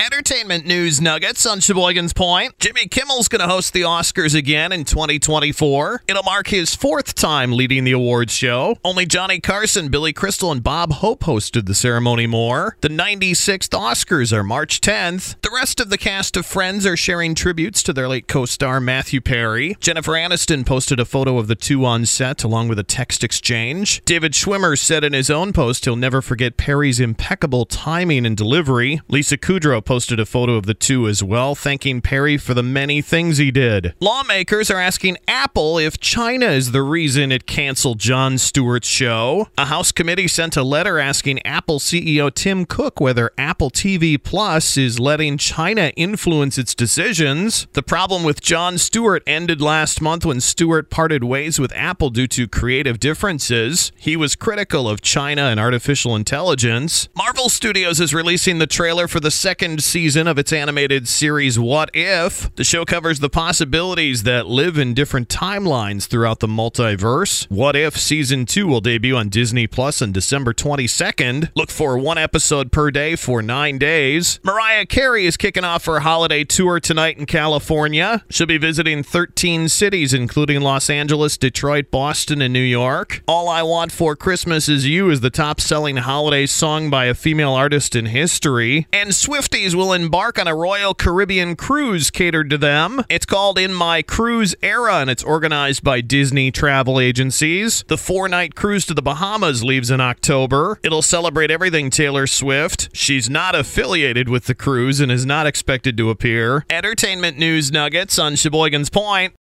Entertainment news nuggets on Sheboygan's Point. Jimmy Kimmel's going to host the Oscars again in 2024. It'll mark his fourth time leading the awards show. Only Johnny Carson, Billy Crystal, and Bob Hope hosted the ceremony more. The 96th Oscars are March 10th. The rest of the cast of Friends are sharing tributes to their late co star Matthew Perry. Jennifer Aniston posted a photo of the two on set along with a text exchange. David Schwimmer said in his own post he'll never forget Perry's impeccable timing and delivery. Lisa Kudrow posted a photo of the two as well, thanking Perry for the many things he did. Lawmakers are asking Apple if China is the reason it canceled Jon Stewart's show. A House committee sent a letter asking Apple CEO Tim Cook whether Apple TV Plus is letting China influence its decisions. The problem with Jon Stewart ended last month when Stewart parted ways with Apple due to creative differences. He was critical of China and artificial intelligence. Marvel Studios is releasing the trailer for the second season of its animated series What If. The show covers the possibilities that live in different timelines throughout the multiverse. What If Season 2 will debut on Disney Plus on December 22nd. Look for one episode per day for nine days. Mariah Carey is kicking off her holiday tour tonight in California. She'll be visiting 13 cities, including Los Angeles, Detroit, Boston, and New York. All I Want for Christmas Is You is the top selling holiday song by a female artist in history. And Will embark on a Royal Caribbean cruise catered to them. It's called In My Cruise Era, and it's organized by Disney travel agencies. The four night cruise to the Bahamas leaves in October. It'll celebrate everything Taylor Swift. She's not affiliated with the cruise and is not expected to appear. Entertainment news nuggets on Sheboygan's Point.